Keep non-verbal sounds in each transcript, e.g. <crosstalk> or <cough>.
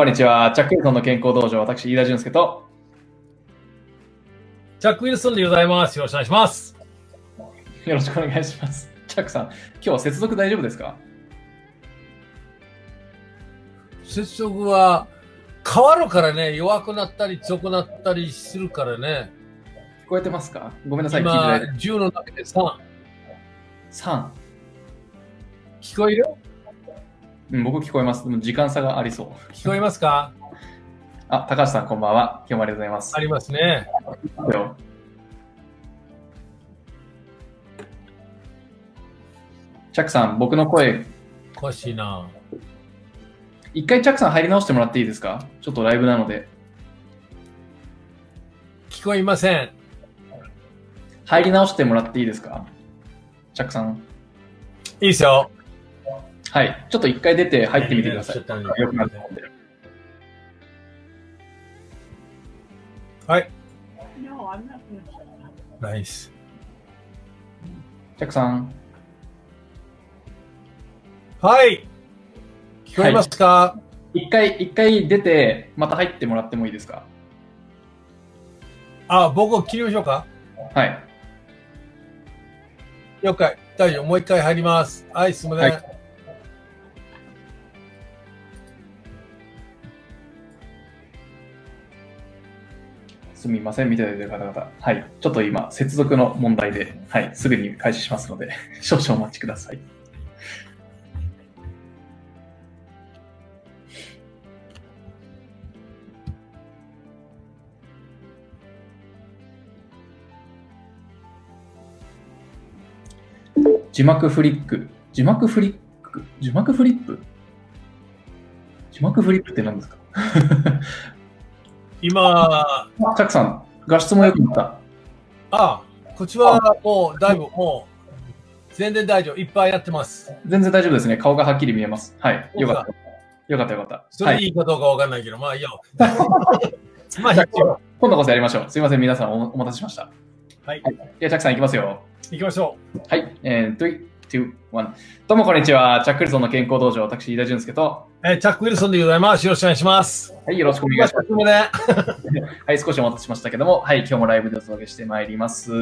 こんにちは。チャック・ウィルソンの健康道場、私、飯田淳介と、チャック・ウィルソンでございます。よろしくお願いします。よろしくお願いします。チャックさん、今日は接続大丈夫ですか？接触は変わるからね、弱くなったり強くなったりするからね。聞こえてますか？ごめんなさい、聞いてな今い、10の中で3。3。聞こえる？うん、僕聞こえます。でも時間差がありそう。聞こえますか？あ、高橋さん、こんばんは。今日もありがとうございます。ありますね。よチャックさん、僕の声、おかしいな。一回チャックさん入り直してもらっていいですか？ちょっとライブなので。聞こえません。入り直してもらっていいですか？チャックさん。いいですよ。はい。ちょっと一回出て入ってみてください。ちょっとねよくなると思うんで。はい。ナイス。チャックさん。はい。聞こえますか、一回、一回出て、また入ってもらってもいいですか？あ、僕を切りましょうか？はい。了解。大丈夫。もう一回入ります。はい、すみません。はいすみません、見ていたいている方々。はい。ちょっと今、接続の問題で、はい。すぐに開始しますので、<laughs> 少々お待ちください。字幕フリック。字幕フリック？字幕フリップ？字幕フリップって何ですか？今、あチャックさん、画質も良くなった。あ、こっちはもうだいぶ、もう、全然大丈夫。いっぱいやってます。全然大丈夫ですね。顔がはっきり見えます。はい。よかった。よかった、よかった。はい。それいいかどうかわかんないけど、まあいいよ。<laughs> まあ一応、今度こそやりましょう。すいません、皆さんおお待たせしました。はい。では、チャックさんいきますよ。行きましょはい。えー、3、2、1。どうもこんにちは。チャックルソンの健康道場、私、飯田淳介と、う。えーチャック・ウィルソンでございます。よろしくお願いします。はい、よろしくお願いします。<laughs> はい、少しお待たせしましたけども、はい、今日もライブでお届けしてまいります。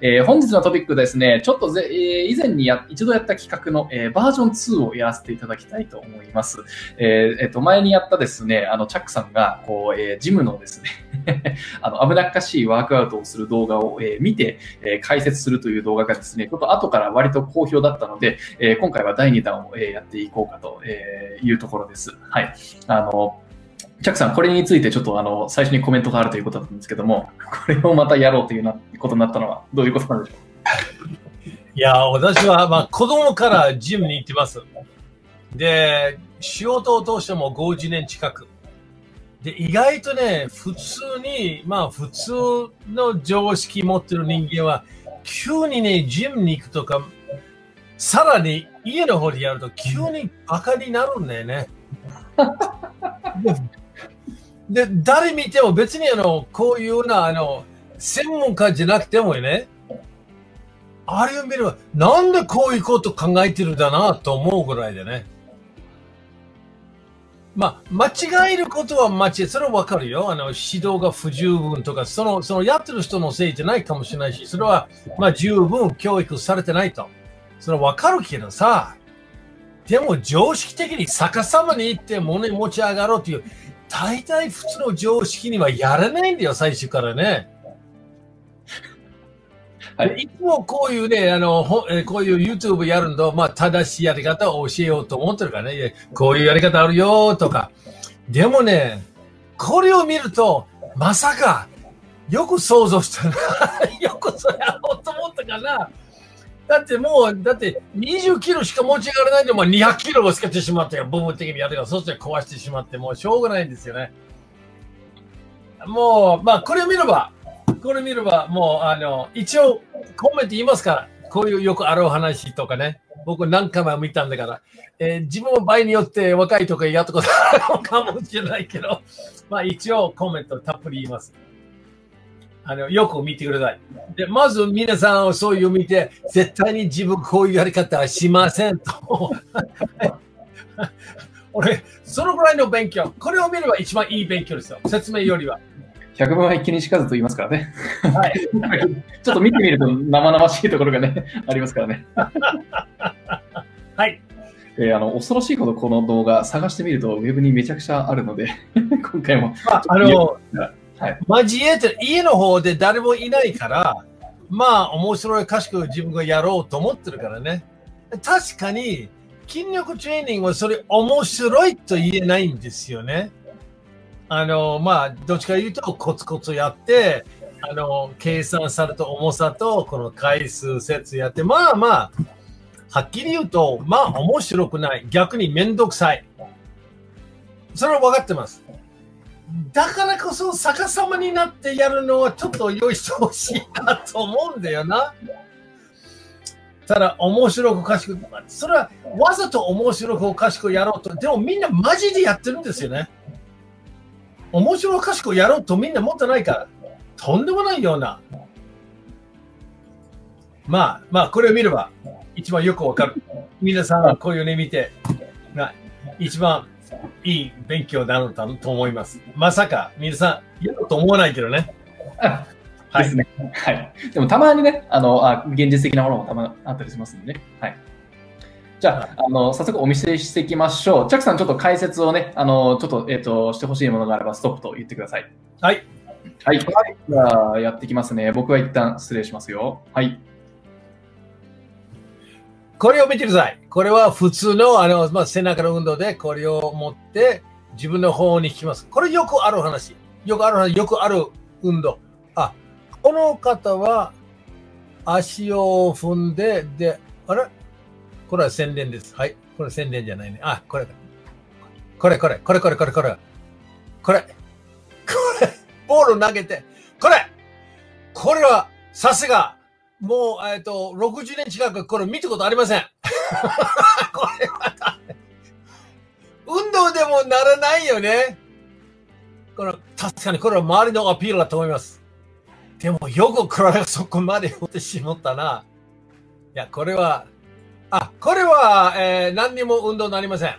えー本日のトピックですね、ちょっとぜ、えー以前にや一度やった企画の、えーバージョン2をやらせていただきたいと思います。えーえっと、前にやったですね、あの、チャックさんが、こう、えージムのですね、<laughs> あの、危なっかしいワークアウトをする動画を、えー見て、えー解説するという動画がですね、ちょっと後から割と好評だったので、えー今回は第2弾を、えーやっていこうかとえーいうところです。はい。あの、チャックさん、これについてちょっとあの、最初にコメントがあるということだったんですけども、<laughs> これをまたやろうというなことになったのは、どういうことなんでしょう？<laughs> いや、私は、まあ、子供からジムに行ってます。で、仕事を通しても50年近く。で、意外とね、普通に、まあ、普通の常識持ってる人間は、急にね、ジムに行くとか、さらに家の方でやると急にバカになるんだよね。で、誰見ても別にあの、こういうような、あの、専門家じゃなくてもね、あれを見れば、なんでこういうこと考えてるんだなと思うぐらいでね。まあ、間違えることは間違え、それはわかるよ。あの、指導が不十分とか、その、そのやってる人のせいじゃないかもしれないし、それは、まあ、十分教育されてないと。それはわかるけどさ、でも常識的に逆さまに行って物に持ち上がろうという、大体普通の常識にはやらないんだよ、最初からね。はいでいつもこういうね、あの、こういう YouTube やるの、まあ、正しいやり方を教えようと思ってるからね、こういうやり方あるよとか。でもね、これを見ると、まさか、よく想像したな。<laughs> よくそれやろうと思ったかな。だってもう、だって20キロしか持ち上がらないで、もう200キロをつけてしまって、部分的にやるから、そして壊してしまって、もうしょうがないんですよね。もう、まあ、これを見れば、これ見れば、もう、あの、一応、コメント言いますから、こういうよくある話とかね、僕何回も見たんだから、えー自分も場合によって若いとかやったことあるか <laughs> もしれないけど、まあ一応コメントたっぷり言います。あの、よく見てください。で、まず皆さんをそういう見て、絶対に自分こういうやり方はしませんと。<laughs> 俺、そのぐらいの勉強。これを見れば一番いい勉強ですよ。説明よりは。百分は一気にしかずと言いますからね。はい。<laughs> ちょっと見てみると生々しいところがね、<laughs> ありますからね。はい。えーあの、恐ろしいほどこの動画探してみると、ウェブにめちゃくちゃあるので、今回も。まあ、あの、はい交えて、家の方で誰もいないから、まあ、面白い、賢く自分がやろうと思ってるからね。確かに、筋力トレーニングはそれ面白いと言えないんですよね。あの、まあ、どっちか言うとコツコツやって、あの、計算された重さと、この回数節やって、まあまあ、はっきり言うと、まあ面白くない。逆にめんどくさい。それは分かってます。だからこそ逆さまになってやるのはちょっとよいしてほしいなと思うんだよな。ただ、面白く賢く、それはわざと面白く賢くやろうと、でもみんなマジでやってるんですよね。面白く賢くやろうとみんな持ってないから、とんでもないような。まあ、まあ、これを見れば一番よくわかる。皆さんはこういうの見て、一番いい勉強だろうと思います。まさか皆さんやろうと思わないけどね。は <laughs> いですね。はい。でもたまにね、あの、あ現実的なものもたまにあったりしますんでね。はい。じゃあ、あの、早速お見せしていきましょう。チャックさん、ちょっと解説をね、あの、ちょっと、えっ、と、してほしいものがあれば、ストップと言ってください。はい。はい。じゃあ、やっていきますね。僕は一旦失礼しますよ。はい。これを見てください。これは普通のあの、まあ、背中の運動でこれを持って自分の方に引きます。これよくある話。よくある話、よくある運動。あ、この方は足を踏んで、で、あれ？これは宣伝です。はい。これ宣伝じゃないね。あ、これ。これ、これ、これ、これ、これ、これ。これ。これ。ボール投げて。これこれは、さすが。もう、えっ、と、60年近くこれ見たことありません。<laughs> これは運動でもならないよね。この確かにこれは周りのアピールだと思います。でもよくこれがそこまで打ってしまったな。いや、これは、あ、これは、えー何にも運動になりません。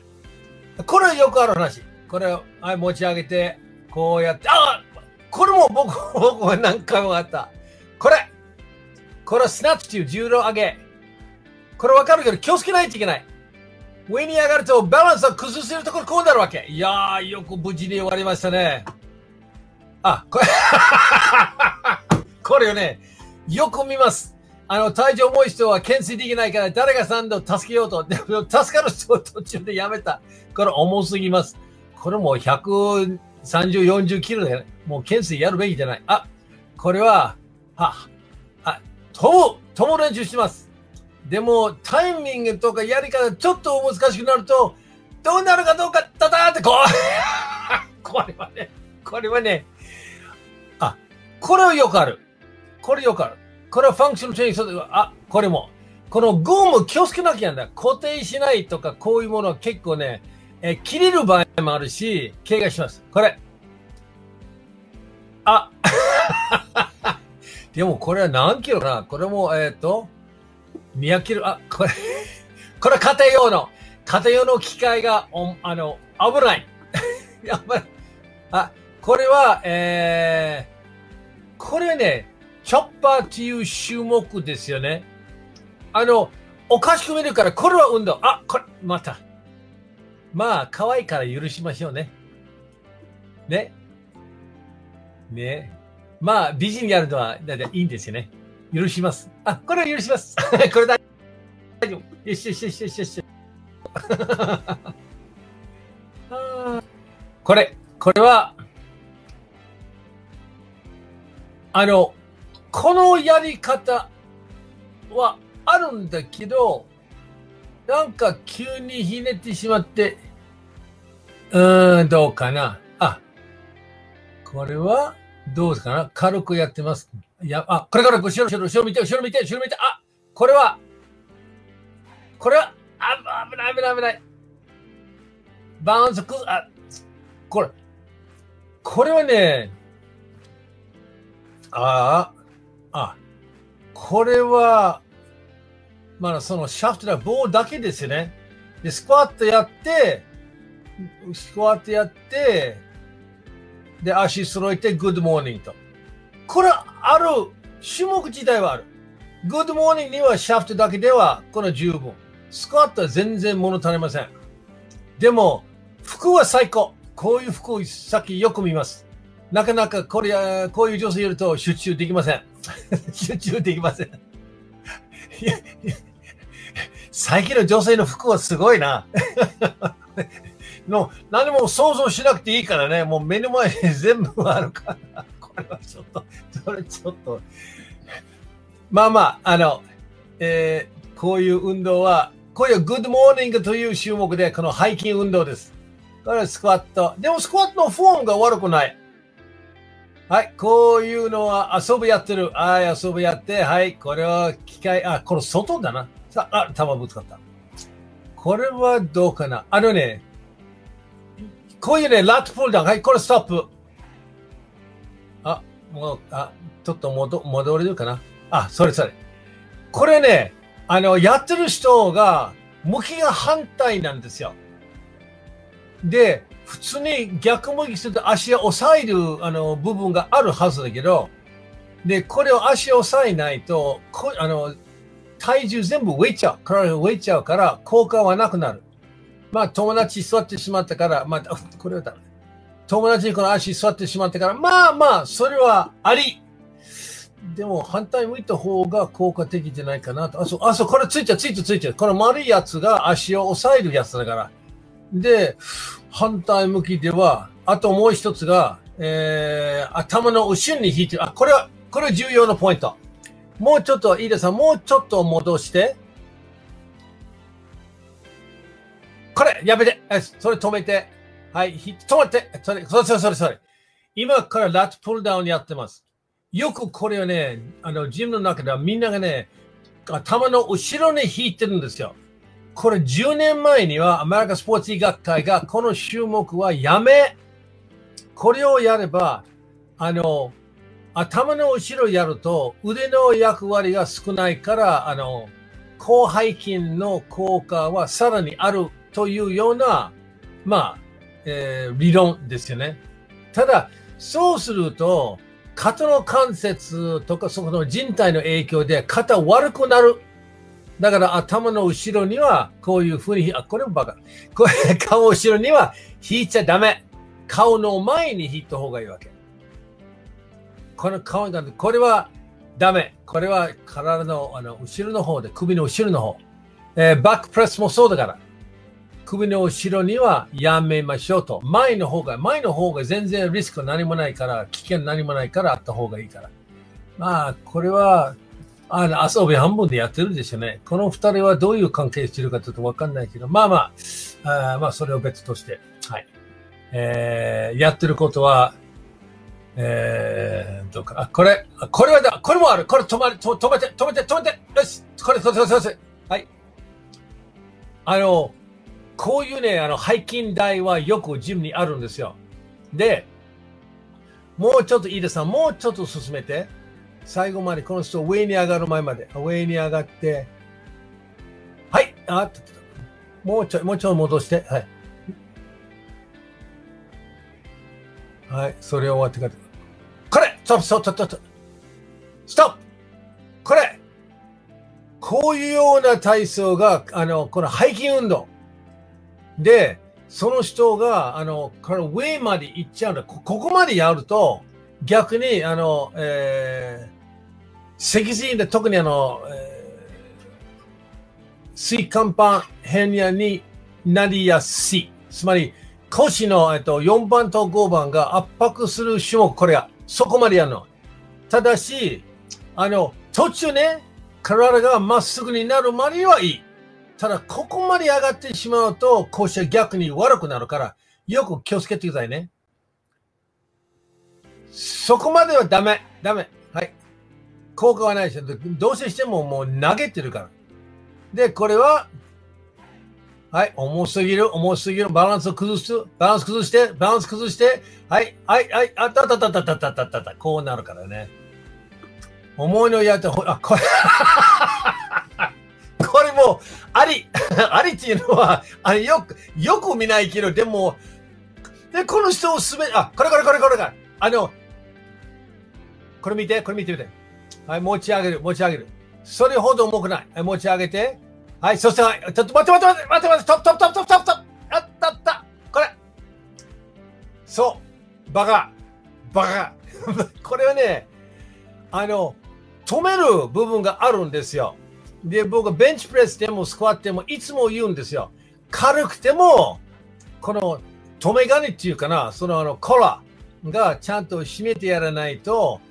これはよくある話。これを、はい、持ち上げて、こうやって、あこれも僕、僕は何回もあった。これこれはスナッチという重量上げ。これわかるけど気をつけないといけない。上に上がるとバランスを崩せるところこうなるわけ。いやー、よく無事に終わりましたね。あ、これ、<laughs> これをね、よく見ます。あの、体重重い人は懸垂できないから、誰がさんと助けようと。でも、助かる人は途中でやめた。これ重すぎます。これもう130、40キロで、もう懸垂やるべきじゃない。あ、これは、は、あ、と、とも練習します。でも、タイミングとかやり方ちょっと難しくなると、どうなるかどうか、たたーってこう、<laughs> これはね、これはね、あ、これはよくある。これよくある。これはファンクショントレーンあ、これも。このゴム気をつけなきゃなんだ。固定しないとか、こういうものは結構ね、え切れる場合もあるし、怪我します。これ。あ、でもこれは何キロかな？これも、えっ、と、200キロ、あ、これ、<laughs> これ家庭用の、家庭用の機械が、おあの、危ない。危ない。あ、これは、えー、これね、チョッパーっていう種目ですよね。あの、おかしく見るから、これは運動。あ、これ、また。まあ、可愛いから許しましょうね。ね。ね。まあ、美人やるのは、だいたいいんですよね。許します。あ、これは許します。<laughs> これだ大丈夫。よしよしよしよしよし。あ <laughs> ーこれ、これは、あの、このやり方はあるんだけど、なんか急にひねってしまって、うーん、どうかな。あ、これは、どうですか？な軽くやってます。いや、あ、これから後ろ、後ろ、後ろ見て、後ろ見て、後ろ見て、あ、これは、これは、あ、危ない、危ない、危ない。バウンスく、あ、これ、これはね、ああ、あ、これは、まあ、そのシャフトな棒だけですよね。で、スクワットやって、スクワットやって、で、足揃えて、グッドモーニングと。これ、ある、種目自体はある。グッドモーニングにはシャフトだけでは、この十分。スクワットは全然物足りません。でも、服は最高。こういう服をさっきよく見ます。なかなかこれ、こういう女性いると集中できません。<laughs> 集中できません。最近の女性の服はすごいな。の何も想像しなくていいからね、もう目の前に <laughs> 全部あるから、これはちょっと、それちょっと。まあまあ、あの、えーこういう運動は、こういうグッドモーニングという種目で、この背筋運動です。これはスクワット。でもスクワットのフォームが悪くない。はい、こういうのは遊ぶやってる。はい、遊ぶやって、はい、これは機械、あ、これ外だな。さあ、球ぶつかった。これはどうかな。あのね、こういうね、ラットプルダウン。はい、これストップ。あ、もう、あ、ちょっと戻戻れるかな？あ、それそれ。これね、あの、やってる人が、向きが反対なんですよ。で、普通に逆向きすると足を押さえるあの部分があるはずだけど、で、これを足を押さえないと、こあの、体重全部浮いちゃう。体が浮いちゃうから、効果はなくなる。まあ、友達座ってしまったから、まあ、これはダメ。友達にこの足座ってしまったから、まあまあ、それはあり。でも、反対向いた方が効果的じゃないかなと。あ、そう、あ、そう、これついちゃう、ついちゃう、ついちゃう。この丸いやつが足を押さえるやつだから。で、反対向きでは、あともう一つが、えー、頭の後ろに引いてる。あ、これは、これは重要なポイント。もうちょっと、いいですか？もうちょっと戻して。これ、やめて。それ止めて。はい、止まって。それ、それ、それ、それ、それ。今からラットプルダウンやってます。よくこれをね、あの、ジムの中ではみんながね、頭の後ろに引いてるんですよ。これ10年前にはアメリカスポーツ医学会がこの種目はやめ、これをやれば、あの、頭の後ろやると腕の役割が少ないから、あの、広背筋の効果はさらにあるというような、まあ、えー理論ですよね。ただ、そうすると、肩の関節とかそこの人体の影響で肩悪くなる。だから頭の後ろにはこういうふうに、あ、これもバカ。これ、顔後ろには引いちゃダメ。顔の前に引いた方がいいわけ。この顔が、これはダメ。これは体のあの後ろの方で、首の後ろの方。えーバックプレスもそうだから。首の後ろにはやめましょうと。前の方が、前の方が全然リスク何もないから、危険何もないからあった方がいいから。まあ、これは、あの、遊び半分でやってるんでしょうね。この二人はどういう関係してるかちょっとわかんないけど、まあまあ、あまあ、それを別として、はい。えー、やってることは、えー、どうか、あ、これ、これはだ、これもある。これ止まれ、止めて、止めて、止めて、よし、これ、これ、これ、これ、はい。あの、こういうね、あの、背筋台はよくジムにあるんですよ。で、もうちょっといいですもうちょっと進めて。最後までこの人上に上がる前まで。上に上がって。はい。あっともうちょい、もうちょい戻して。はい。はい。それ終わってから。これストップ、ストップ、ストップ、ストップこれこういうような体操が、あの、この背筋運動。で、その人が、あの、この上まで行っちゃうんだ。こここまでやると、逆に、あの、えー、脊髄で特にあの、えー椎間板ヘニアになりやすい。つまり、腰の、えっと、4番と5番が圧迫する種目、これが、そこまでやるの。ただし、あの、途中ね、体がまっすぐになるまではいい。ただ、ここまで上がってしまうと、腰は逆に悪くなるから、よく気をつけてくださいね。そこまではダメ。ダメ。はい。効果はないですよ。どうせしてももう投げてるから。で、これは、はい、重すぎる、重すぎる、バランスを崩す、バランス崩して、バランス崩して、はい、はい、はい、あったったったったったったったったった、こうなるからね。思いのやって、ほあ、これ、これも、あり <laughs> ありっていうのは、あれよく、よく見ないけど、でも、で、この人をすべ、あ、これこれこれこれが、あの、これ見て、これ見てみて。はい、持ち上げる、持ち上げる。それほど重くない。はい、持ち上げて。はい、そして、はい、ちょっと待って待って待って待って待って、トップトップトップトップトップトップあったあったこれそう、バカバカ <laughs> これはね、あの、止める部分があるんですよ。で、僕はベンチプレスでもスクワットでもいつも言うんですよ。軽くても、この止め金っていうかな、そのあのコラがちゃんと締めてやらないと、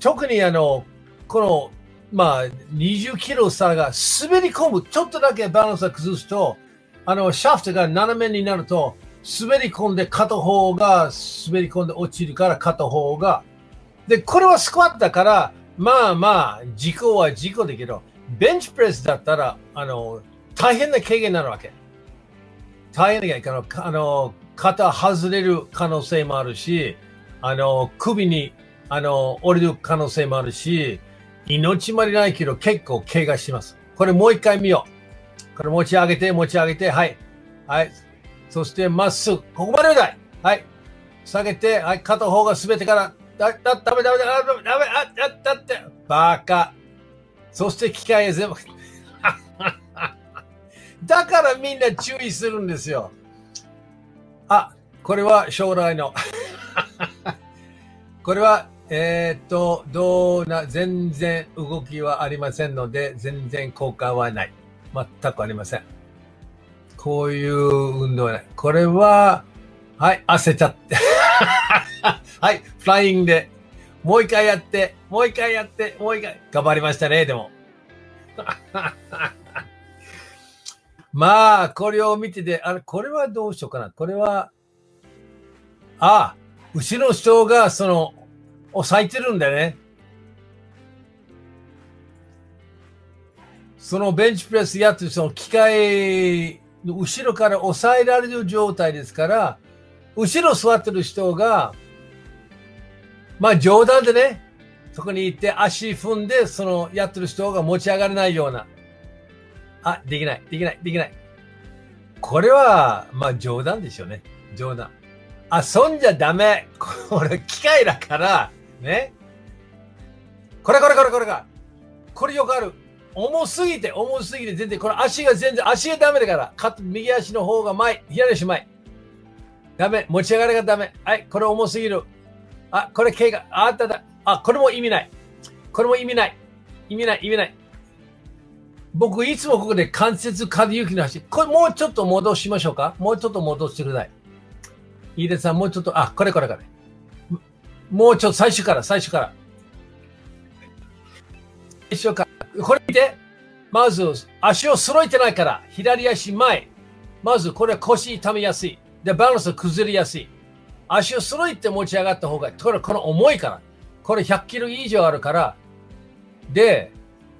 特にあの、この、まあ、20キロ差が滑り込む、ちょっとだけバランスを崩すと、あの、シャフトが斜めになると、滑り込んで片方が滑り込んで落ちるから片方が。で、これはスクワットだから、まあまあ、事故は事故だけど、ベンチプレスだったら、あの、大変な軽減になるわけ。大変な軽減。あの、肩外れる可能性もあるし、あの、首に、あの、折れる可能性もあるし、命までないけど結構怪我します。これもう一回見よう。これ持ち上げて、持ち上げて、はい。はい。そしてまっすぐ。ここまでだい。はい。下げて、はい。片方が滑ってから、だ、だ、ダメダメダメ、ダメ、あ、だ、だって、バカ。そして機械へ全部。<laughs> だからみんな注意するんですよ。あ、これは将来の。<laughs> これは、えー、っと、どうな、全然動きはありませんので、全然効果はない。全くありません。こういう運動はない。これは、はい、汗ちゃって。<laughs> はい、フライングで。もう一回やって、もう一回やって、もう一回。頑張りましたね、でも。<laughs> まあ、これを見てて、あれ、これはどうしようかな。これは、ああ、後ろの人が、その、押さえてるんだよね。そのベンチプレスやってるその機械の後ろから押さえられる状態ですから、後ろ座ってる人が、まあ冗談でね、そこに行って足踏んで、そのやってる人が持ち上がれないような。あ、できない、できない、できない。これは、まあ冗談ですよね。冗談。遊んじゃダメ。これ機械だから、ね。これこれこれこれが。これよくある。重すぎて、重すぎて、全然、これ足が全然、足がダメだから。右足の方が前、左足前。ダメ。持ち上がりがダメ。はい、これ重すぎる。あ、これ怪我。あっただ。あ、これも意味ない。これも意味ない。意味ない、意味ない。僕、いつもここで関節可動域の話。これもうちょっと戻しましょうか？もうちょっと戻してください。いいですかもうちょっと、あ、これこれこれ。もうちょっと最初から、最初から。最初から。これ見て。まず、足を揃えてないから、左足前。まず、これ腰痛めやすい。で、バランス崩れやすい。足を揃えて持ち上がった方がいい、これ、この重いから。これ100キロ以上あるから。で、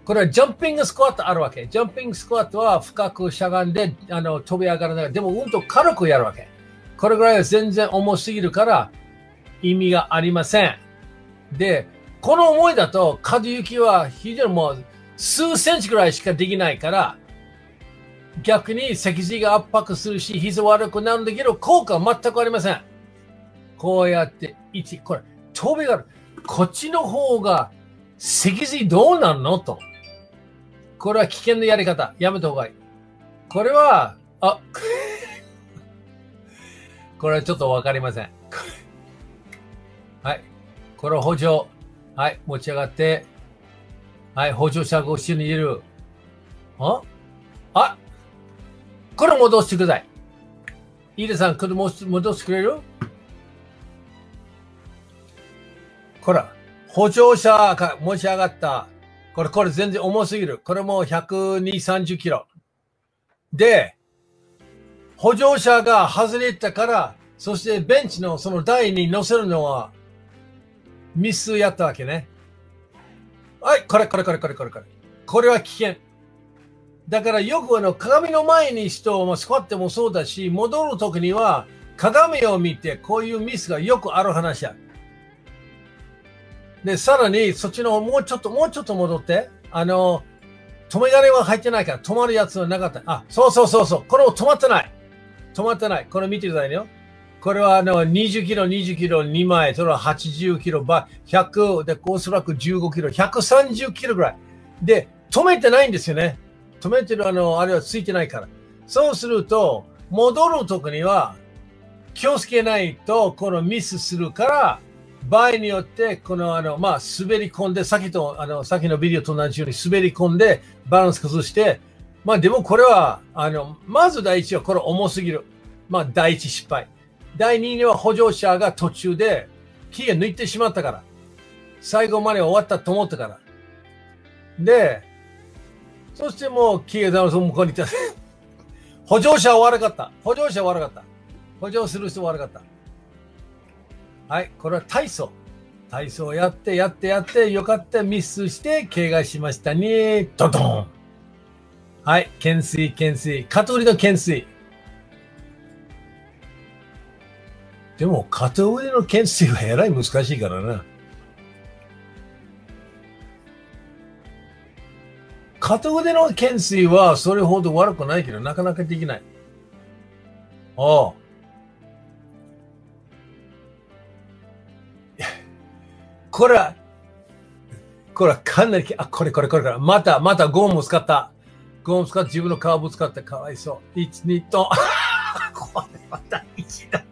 これはジャンピングスクワットあるわけ。ジャンピングスクワットは深くしゃがんで、あの、飛び上がらない。でも、うんと軽くやるわけ。これぐらいは全然重すぎるから、意味がありません。で、この思いだと、風行きは非常にもう数センチぐらいしかできないから、逆に脊髄が圧迫するし、膝悪くなるんだけど、効果は全くありません。こうやって、1、これ、飛びがある。こっちの方が、脊髄どうなるの？と。これは危険なやり方。やめた方がいい。これは、あ、<laughs> これはちょっとわかりません。はい。これを補助。はい。持ち上がって。はい。補助者が後ろにいる。あ？あ？これ戻してください。イーレさん、これ戻してくれる？これ、補助者が持ち上がった。これ、これ全然重すぎる。これも120、30キロ。で、補助者が外れたから、そしてベンチのその台に乗せるのはミスやったわけね。はい、これ、これ、これ、これ、これ、これ。これは危険。だからよくあの鏡の前に人をスクワットもそうだし、戻るときには鏡を見てこういうミスがよくある話や。で、さらにそっちのもうちょっと、もうちょっと戻って、あの、止め金は入ってないから止まるやつはなかった。あ、そうそうそうそう。これも止まってない。止まってない。これ見てくださいよ。これはあの20キロ、20キロ2枚、それは80キロ、100で、おそらく15キロ、130キロぐらい。で、止めてないんですよね。止めてるあの、あれはついてないから。そうすると、戻るときには気をつけないと、このミスするから、場合によって、この、あの、まあ、滑り込んで、さっきと、あの、さっきのビデオと同じように滑り込んで、バランス崩して、まあ、でもこれは、あの、まず第一はこれ重すぎる。まあ、第一失敗。第二には補助者が途中で、キーが抜いてしまったから。最後まで終わったと思ったから。で、そしてもう、キーが向こうに行った。補助者は悪かった。補助者は悪かった。補助する人は悪かった。はい、これは体操。体操やってやってやってよかったミスして怪我しましたね。ドドン。はい、懸垂懸垂。肩腕の懸垂。でも肩腕の懸垂はえらい難しいからな。肩腕の懸垂はそれほど悪くないけどなかなかできない。ああ。これは、これはかなり、あ、これこれこれこれ。また、またゴムを使った。ゴムを使って自分のカーブを使ってかわいそう。1、2と。<laughs> これまた1だ。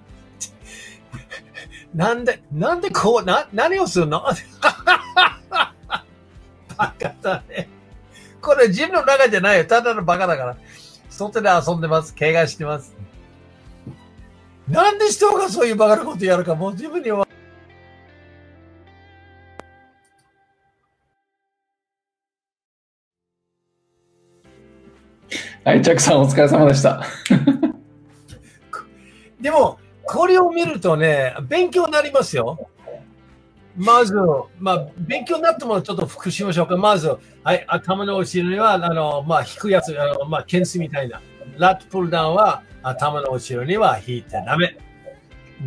<laughs> なんで、なんでこう、な、何をするの？<laughs> バカだね。これジムの中じゃないよ。ただのバカだから。外で遊んでます。怪我してます。なんで人がそういうバカなことやるか、もう自分にははい、チャックさんお疲れ様でした。<laughs> でも、これを見るとね、勉強になりますよ。まず、まあ、勉強になってもちょっと復習しましょうか。まず、はい、頭の後ろには、あの、まあ、引くやつ、あのまあ、懸垂みたいな。ラットプルダウンは頭の後ろには引いてダメ。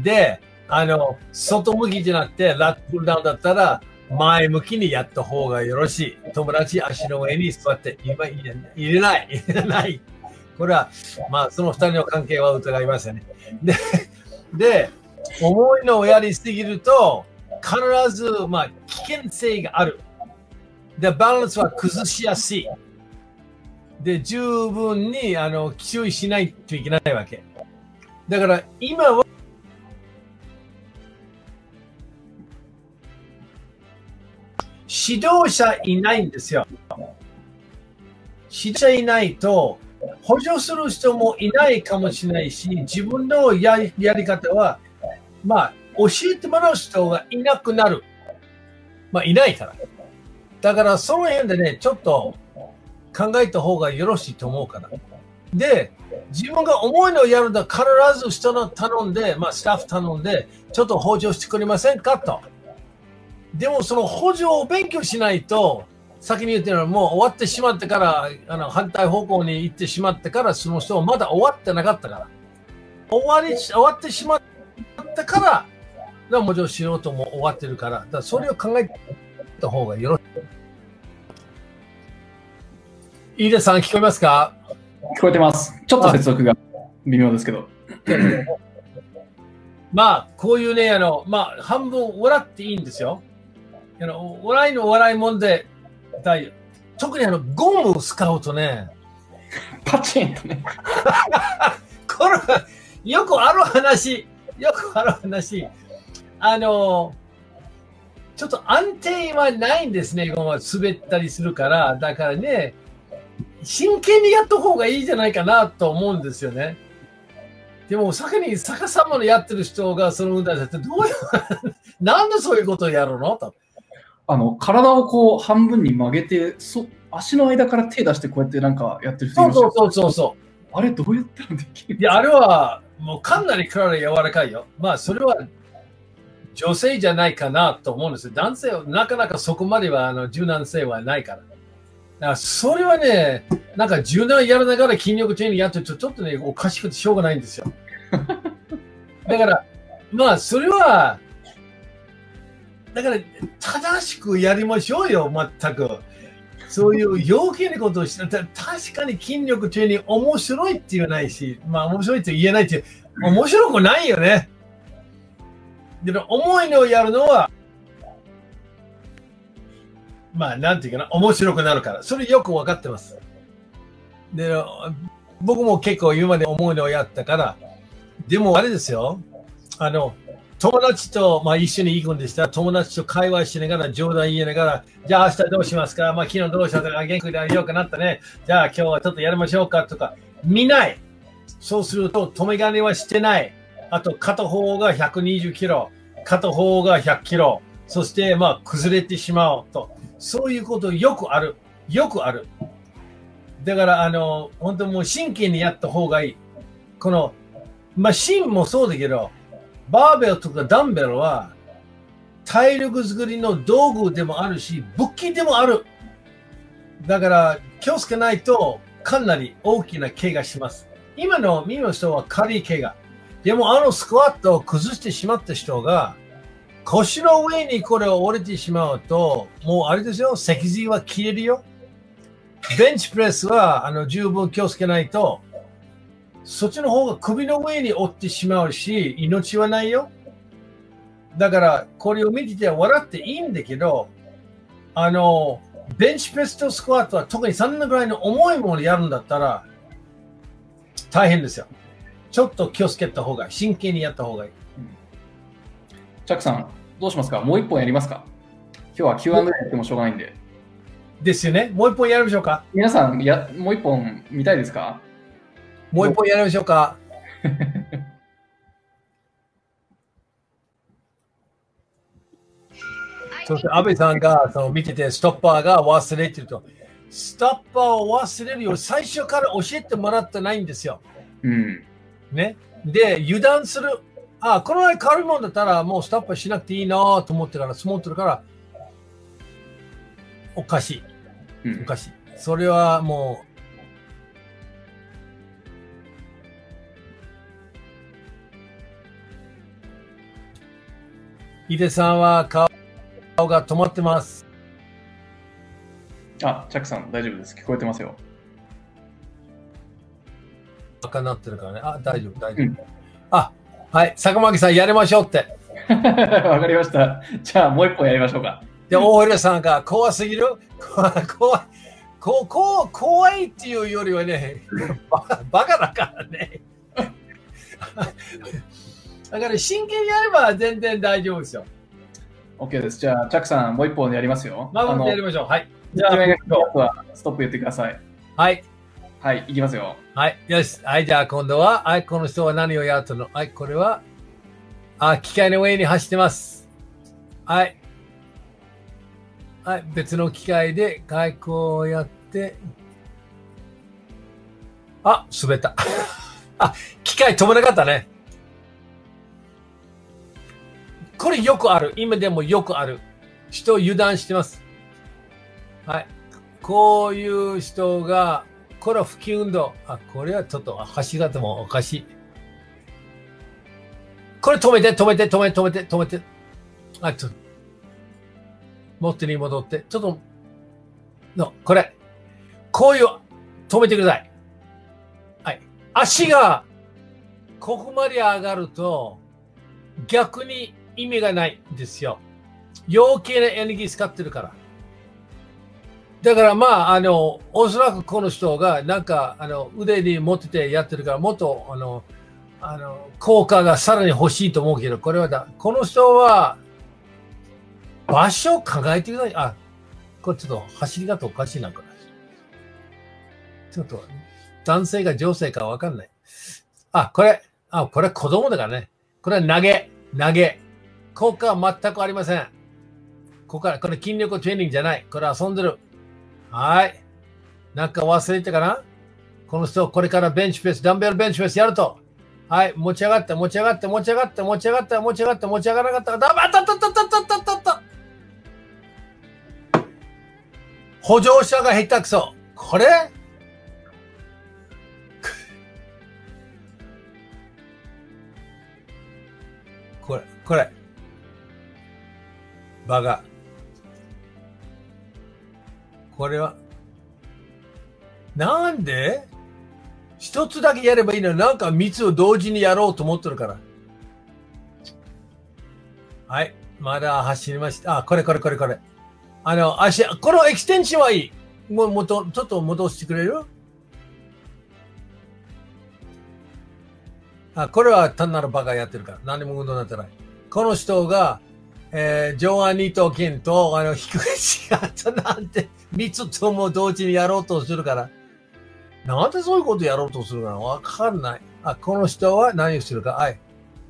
で、あの、外向きじゃなくて、ラットプルダウンだったら、前向きにやった方がよろしい。友達足の上に座って今入れない。入れない。これは、まあ、その二人の関係は疑いますよね。で、で、重いのをやりすぎると、必ず、まあ、危険性がある。で、バランスは崩しやすい。で、十分に、あの、注意しないといけないわけ。だから、今は、指導者いないんですよ。指導者いないと、補助する人もいないかもしれないし、自分のやりやり方は、まあ、教えてもらう人がいなくなる。まあ、いないから。だから、その辺でね、ちょっと考えた方がよろしいと思うから。で、自分が思いのやるんだ必ず人の頼んで、まあ、スタッフ頼んで、ちょっと補助してくれませんかと。でもその補助を勉強しないと、先に言ってるのはもう終わってしまってから、あの反対方向に行ってしまってから、その人はまだ終わってなかったから。終わり、終わってしまったから、もちろん素人も終わってるから、だからそれを考えた方がよろしい。飯田さん、聞こえますか？聞こえてます。ちょっと接続が微妙ですけど。まあ、こういうね、あの、まあ、半分笑っていいんですよ。あの笑いの笑いもんで、特にあの、ゴムを使うとね、パチンとね。これは、よくある話、よくある話。あの、ちょっと安定はないんですね、ゴムは滑ったりするから。だからね、真剣にやった方がいいじゃないかなと思うんですよね。でも、先に逆さまのやってる人がその運動ってどういう、<laughs> なんでそういうことをやるの？と。あの、体をこう半分に曲げて、そ足の間から手出してこうやってなんかやってる人いましたそうそうそうそう。あれどうやったらできるいや、あれはもうかなり体柔らかいよ。まあ、それは女性じゃないかなと思うんですよ。男性はなかなかそこまではあの柔軟性はないから。だからそれはね、なんか柔軟やらながら筋力トレーニングやってるとちょっとね、おかしくてしょうがないんですよ。だから、まあ、それは、だから、正しくやりましょうよ、全く。そういう余計なことをして、た確かに筋力トレーニング面白いって言わないし、まあ面白いって言えないって、面白くないよね。でも重いのをやるのは、まあなんていうかな、面白くなるから。それよく分かってます。で、僕も結構今まで重いのをやったから、でもあれですよ。あの、友達と、まあ、一緒に行くんでした、友達と会話しながら、冗談言いながら、じゃあ明日どうしますか？まあ、昨日どうした？か、元気でよくなったね。じゃあ今日はちょっとやりましょうかとか、見ない。そうすると、止め金はしてない。あと、片方が120キロ、片方が100キロ。そして、まあ、崩れてしまうと。そういうことよくある。よくある。だから、あの、本当もう真剣にやった方がいい。この、マシンもそうだけど、バーベルとかダンベルは体力作りの道具でもあるし、武器でもある。だから気をつけないとかなり大きな怪我します。今の耳の人は軽い怪我。でもあのスクワットを崩してしまった人が腰の上にこれを折れてしまうと、もうあれですよ、脊髄は消えるよ。ベンチプレスはあの十分気をつけないとそっちの方が首の上に折ってしまうし、命はないよ。だから、これを見てて笑っていいんだけど、あの、ベンチプレスとスクワットは特にそんなぐらいの重いものやるんだったら、大変ですよ。ちょっと気をつけた方が。真剣にやった方がいい。チャックさん、どうしますか？もう一本やりますか？今日は Q&A やってもしょうがないんで。ですよね。もう一本やりましょうか。皆さんや、もう一本見たいですか？もう一本やりましょうか。<laughs> そして安倍さんがその見てて、ストッパーが忘れてると。ストッパーを忘れるよ。最初から教えてもらってないんですよ。うん。ね。で、油断する。あ、この前軽いもんだったらもうストッパーしなくていいなと思ってから、積もってるから、おかしい。うんおかしい。それはもう、井出さんは顔顔が止まってます。あ、チャックさん、大丈夫です。聞こえてますよ。赤になってるからね。あ、大丈夫、大丈夫。うんあ、はい。坂巻さんやりましょうって。<laughs> わかりました。じゃあ、もう一本やりましょうか。で、大平さんが怖すぎる？怖い、怖い。ここう怖いっていうよりはね、バカバカだからね。だから真剣にやれば全然大丈夫ですよ。OK です。じゃあ、チャックさん、もう一本やりますよ。まあ、あのやりましょう。はい。じじゃあ、ストップ言ってください。はい。はい、いきますよ。はい。よし。はい。じゃあ今度は、はい。この人は何をやったのはい。これは、あ、機械の上に走ってます。はい。はい。別の機械で外交をやって、あ、滑った。<laughs> あ、機械止まなかったね。これよくある。今でもよくある。人油断してます。はい。こういう人が、これは普及運動。あ、これはちょっと走り方もおかしい。これ止めて、止めて、止めて、止めて、止めて。あ、ちょっと。元に戻って。ちょっと、の、これ。こういう、止めてください。はい。足が、ここまで上がると、逆に意味がないんですよ。余計なエネルギー使ってるから。だからまあ、あの、おそらくこの人がなんか、あの、腕に持っててやってるから、もっと、あの、あの、効果がさらに欲しいと思うけど、これはだ、この人は、場所を考えてください。あ、これちょっと走り方おかしいな、これ。ちょっと、男性か女性かわかんない。あ、これ、あ、これ子供だからね。これは投げ、投げ。効果は全くありません。ここから、これ筋力トレーニングじゃない。これ遊んでる。はい。なんか忘れてかな？この人、これからベンチプレス、ダンベルベンチプレスやると。はい。持ち上がって、持ち上がって、持ち上がって、持ち上がって、持ち上がって、持ち上がらなかった。だ、あったったったったったったった。補助者が下手くそ。これバカ。これは。なんで？一つだけやればいいのなんか三つを同時にやろうと思ってるから。はい。まだ走りました。あ、これこれこれこれ。あの、足、このエクステンションはいい。もう、もと、ちょっと戻してくれる？あ、これは単なるバカやってるから。何も運動になってない。この人が、えー、ジョアニトキンと、あの、低いシガートなんて、<laughs> 三つとも同時にやろうとするから。なんでそういうことやろうとするかわかんない。あ、この人は何をするか。はい。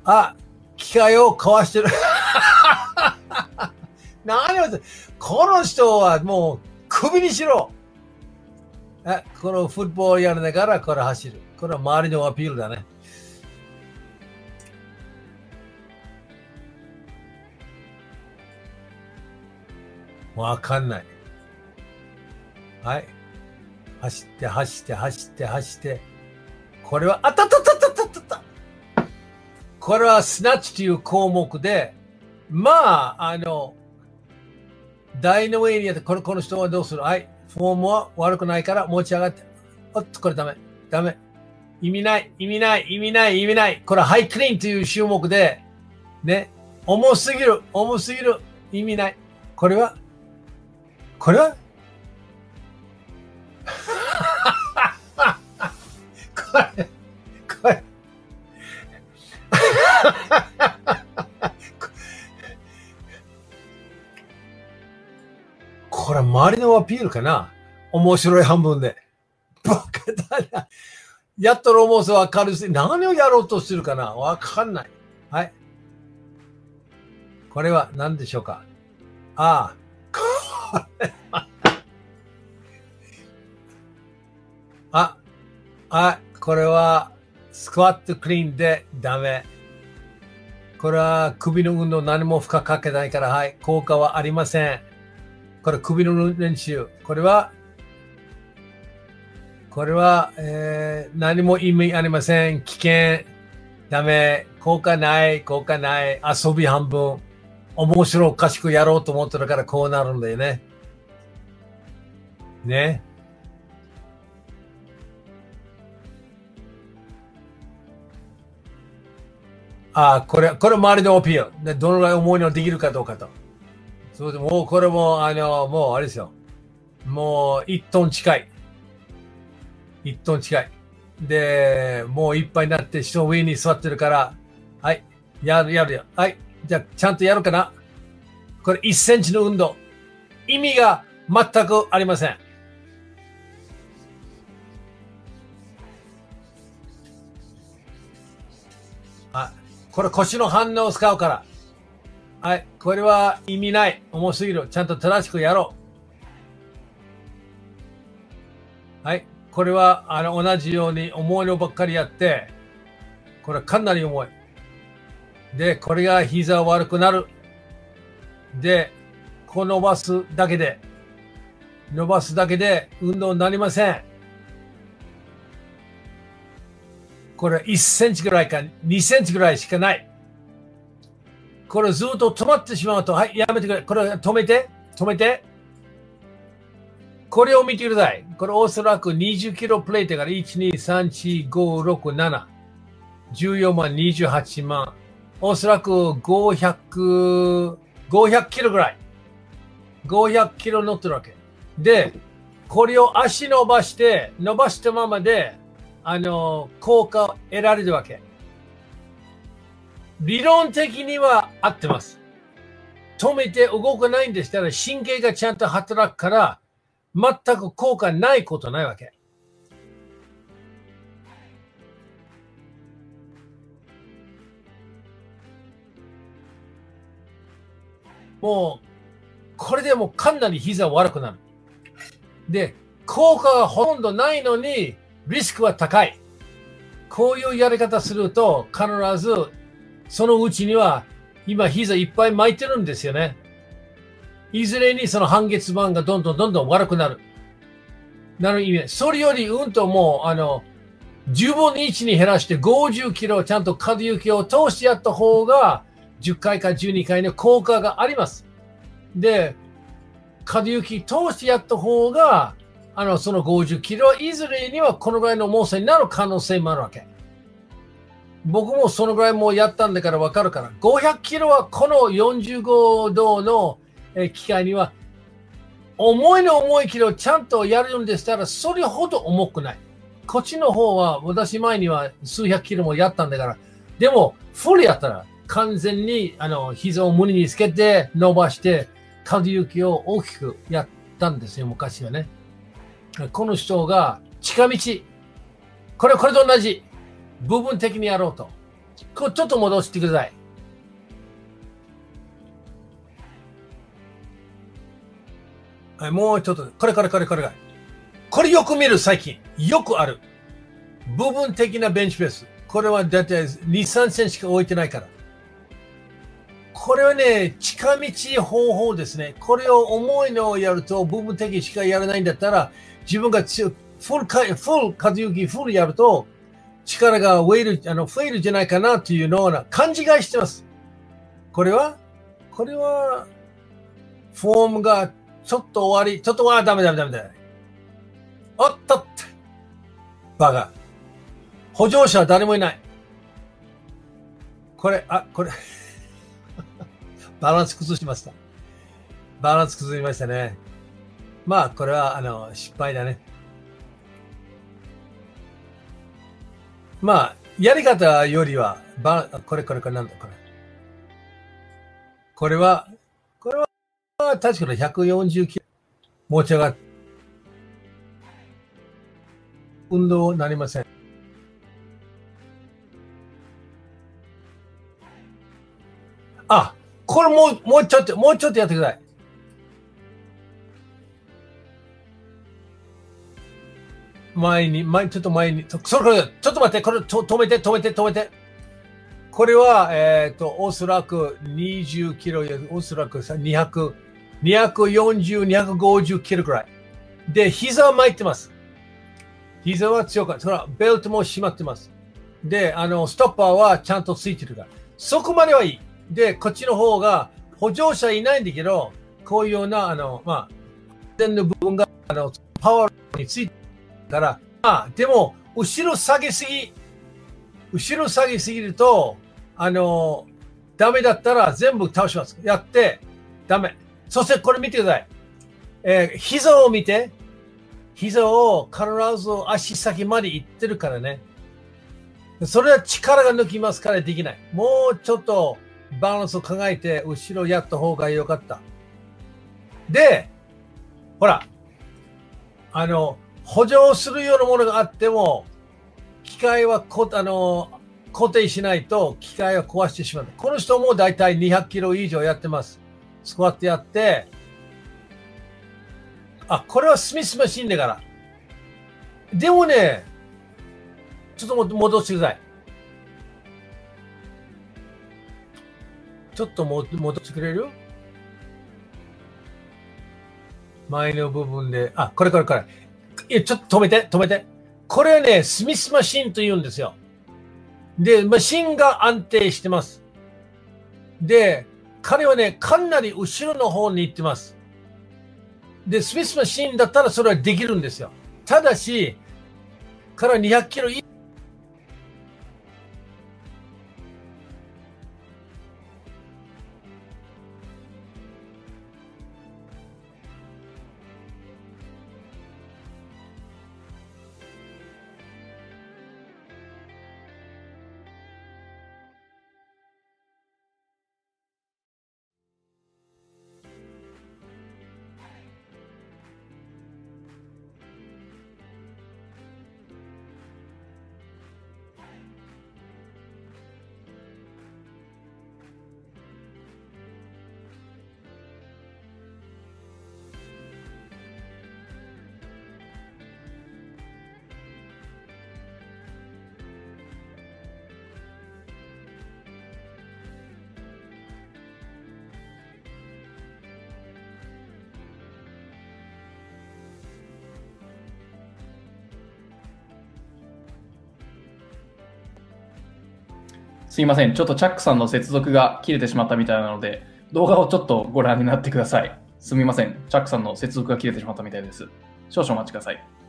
あ、機械をかわしてる。<laughs> 何をするこの人はもう首にしろ。え、このフットボールやりながらこれ走る。これは周りのアピールだね。わかんない。はい。走って、走って、走って、走って。これは、あったったったったったったったこれはスナッチという項目で、まあ、あの、台の上にやって、このこの人はどうする？はい。フォームは悪くないから持ち上がって。おっと、これダメ。ダメ。意味ない、意味ない、意味ない、意味ない。これハイクリーンという種目で、ね。重すぎる、重すぎる。意味ない。これはこれは？これ、これ。これ周りのアピールかな面白い半分で。バカだな。やっとロモスわかるし、何をやろうとするかなわかんない。はい。これは何でしょうかああ。<laughs> あ、あ、これはスクワットクリーンでダメ。これは首の運動何も負荷かけないから、はい、効果はありません。これ首の練習。これは、これは、えー、何も意味ありません。危険。ダメ。効果ない。効果ない。遊び半分。面白おかしくやろうと思ってるからこうなるんだよね。ね。あ、これ、これ周りのオピール。でどのぐらい重いのできるかどうかと。そうでもうこれも、あの、もうあれですよ。もう1トン近い。1トン近い。で、もういっぱいになって人上に座ってるから、はい、やるやるよ。はい、じゃあちゃんとやるかな。これ1センチの運動。意味が全くありません。あ、これ腰の反応を使うから。はい。これは意味ない。重すぎる。ちゃんと正しくやろう。はい。これは、あの、同じように重いのばっかりやって、これかなり重い。で、これが膝悪くなる。で、こう伸ばすだけで、伸ばすだけで運動になりません。これ1センチぐらいか2センチぐらいしかない。これずっと止まってしまうと、はい、やめてくれ。これ止めて、止めて。これを見てください。これおそらく20キロプレートから1、2、3、4、5、6、7。14万、28万。おそらく500、500キロぐらい。500キロ乗ってるわけ。で、これを足伸ばして、伸ばしたままで、あの、効果を得られるわけ。理論的には合ってます。止めて動かないんでしたら神経がちゃんと働くから、全く効果ないことないわけ。もう、これでもうかなり膝悪くなる。で、効果がほとんどないのに、リスクは高い。こういうやり方すると、必ず、そのうちには、今膝いっぱい巻いてるんですよね。いずれにその半月板がどんどんどんどん悪くなる。なる意味それよりうんともう、あの、10分の1に減らして50キロちゃんと可動域を通してやった方が、10回か12回の効果があります。で、可動域通してやった方が、あの、その50キロ、いずれにはこのぐらいの重さになる可能性もあるわけ。僕もそのぐらいもうやったんだから分かるから、500キロはこの45度の機械には、重いの重いけどちゃんとやるんでしたら、それほど重くない。こっちの方は、私前には数百キロもやったんだから、でも、フルやったら、完全に、あの、膝を胸につけて、伸ばして、可動域を大きくやったんですよ、昔はね。この人が、近道。これ、これと同じ。部分的にやろうと。これちょっと戻してください。はい、もうちょっと、これこれこれこれが。これよく見る最近。よくある。部分的なベンチプレス。これはだいたい2、3センチしか置いてないから。これはね、近道方法ですね。これを重いのをやると、部分的しかやらないんだったら、自分が強フルか、フル、可動域フルやると、力が増える、あの、増えるじゃないかなというのを勘違いしてます。これは、これは、フォームがちょっと終わり、ちょっと、あ、ダメダメダメダメ。おっとって。バカ。補助者は誰もいない。これ、あ、これバランス崩しました。バランス崩しましたね。まあ、これは、あの、失敗だね。まあ、やり方よりは、ば、これこれこれなんだこれ。これは、これは、確かに140キロ持ち上がっ、運動なりません。あ、これもう、もうちょっと、もうちょっとやってください。前に、前、ちょっと前に、それ、ちょっと待って、これ、と止めて、止めて、止めて。これは、えっ、ー、と、おそらく20キロや、おそらく200、240、250キロぐらい。で、膝は巻いてます。膝は強かった。それはベルトも締まってます。で、あの、ストッパーはちゃんとついてるから。そこまではいい。で、こっちの方が補助者いないんだけど、こういうような、あの、まあ、点の部分が、あの、パワーについてから、まあ、でも、後ろ下げすぎ、後ろ下げすぎると、あの、ダメだったら全部倒します。やって、ダメ。そしてこれ見てください。えー、膝を見て、膝を必ず足先まで行ってるからね。それは力が抜きますからできない。もうちょっとバランスを考えて後ろやった方が良かった。で、ほら、あの、補助するようなものがあっても、機械はこあの固定しないと機械を壊してしまう。この人もだいたい200キロ以上やってます。スクワットやって、あ、これはスミスマシンだから。でもね、ちょっと戻してください。ちょっとも戻してくれる？前の部分で、あ、これこれこれ。いや、ちょっと止めて、止めて。これはね、スミスマシンと言うんですよ。で、マシンが安定してます。で、彼はね、かなり後ろの方に行ってます。で、スミスマシンだったらそれはできるんですよ。ただし、彼は200キロすいません。ちょっとチャックさんの接続が切れてしまったみたいなので、動画をちょっとご覧になってください。すみません。チャックさんの接続が切れてしまったみたいです。少々お待ちください。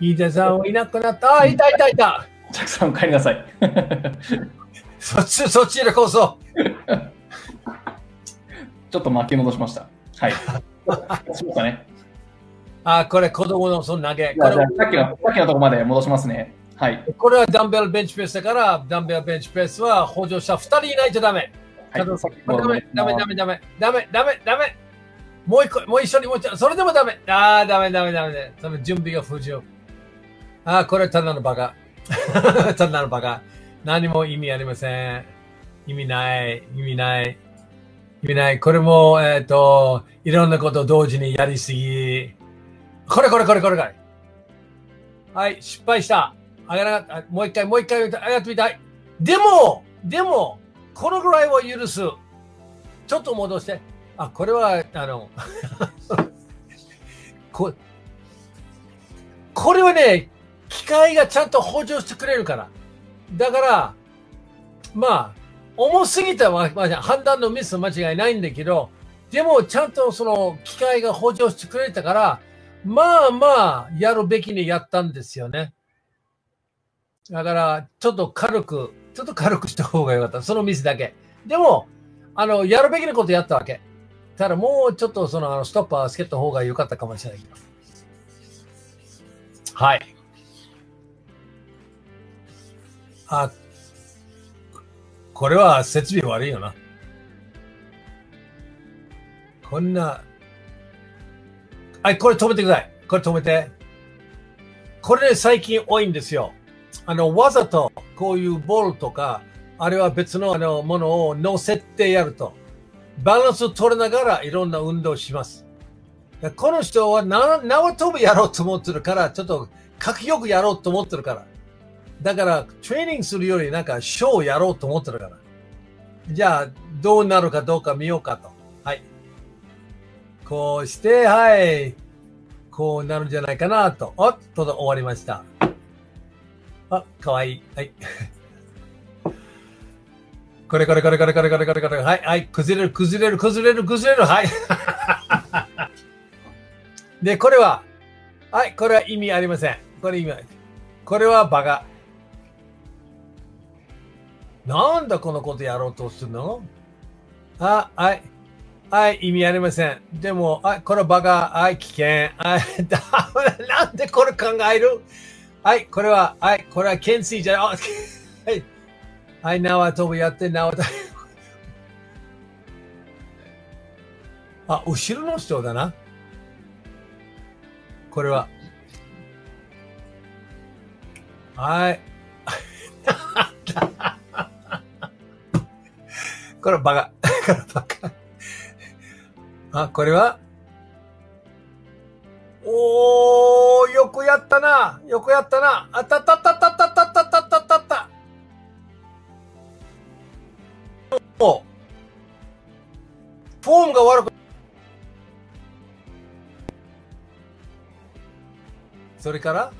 飯田さんはいなくなった。あ、いたいたいた。チャックさん、お帰りなさい。<laughs> そっち、そっちでこそ。<laughs> ちょっと巻き戻しました。はい。しましたね。<laughs> あ、これ子供のその投げ。さっきの、さっきのところまで戻しますね。はい。これはダンベルベンチプレスだから、ダンベルベンチプレスは補助者2人いないとダメ。ダメ、ダメ、ダメ、ダメ、ダメ、ダメ、ダメ。もう一個、もう一緒にもう一緒、それでもダメ。ああ、ダメ、ダメ、ダメ。ダメ準備が不十。ああ、これただのバカ。ただのバカ。何も意味ありません。意味ない、意味ない。意味ない。これも、えっ、と、いろんなことを同時にやりすぎ。これこれこれこれこれ。はい、失敗した。あげなかった。もう一回、もう一回あやってみたい。でも、でも、このぐらいは許す。ちょっと戻して。あ、これは、あの、<laughs> ここれはね、機械がちゃんと補助してくれるから。だから、まあ、重すぎたは、まあ、判断のミス間違いないんだけど、でもちゃんとその機械が補助してくれたから、まあまあ、やるべきにやったんですよね。だから、ちょっと軽く、ちょっと軽くした方がよかった。そのミスだけ。でも、あの、やるべきなことやったわけ。ただもうちょっとそのあのストッパーつけた方が良かったかもしれないけど。はい。あ、これは設備悪いよな。こんな。はい、これ止めてください。これ止めて。これね、最近多いんですよ。あの、わざとこういうボールとか、あるいは別のあのものを乗せてやると、バランスを取りながらいろんな運動をします。この人は縄跳びやろうと思ってるから、ちょっと格よくやろうと思ってるから。だから、トレーニングするよりなんかショーをやろうと思ってるから。じゃあ、どうなるかどうか見ようかと。はい。こうして、はい。こうなるんじゃないかなと。おっと、終わりました。あ、かわいい。はい。こ <laughs> れこれこれこれこれこれこれこれ。はい、はい。崩れる、崩れる、崩れる、崩れる。はい。<laughs> で、これは、はい、これは意味ありません。これ意味ありこれはバカ。なんだこのことやろうとするの？あ、はい。はい、意味ありません。でも、はい、これはバカ。はい、危険。はい、<laughs> だなんでこれ考える？はい、これは、はい、これは懸垂じゃない。はい、はい、縄跳びやって、縄跳び。あ、後ろの人だな。これは。はい。<laughs> これはバカ。これはバカ。あ、これは？おー、よくやったな。よくやったな。あたたたたたたたたたたた。おフォームが悪く。それから？